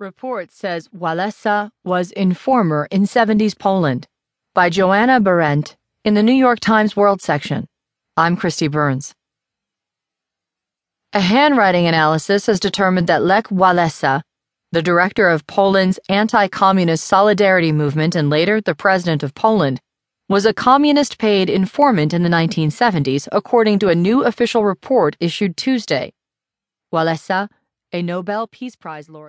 Report says Walesa was informer in 70s Poland by Joanna Berendt in the New York Times World section. I'm Kristi Burns. A handwriting analysis has determined that Lech Walesa, the director of Poland's anti communist solidarity movement and later the president of Poland, was a communist paid informant in the 1970s, according to a new official report issued Tuesday. Walesa, a Nobel Peace Prize laureate,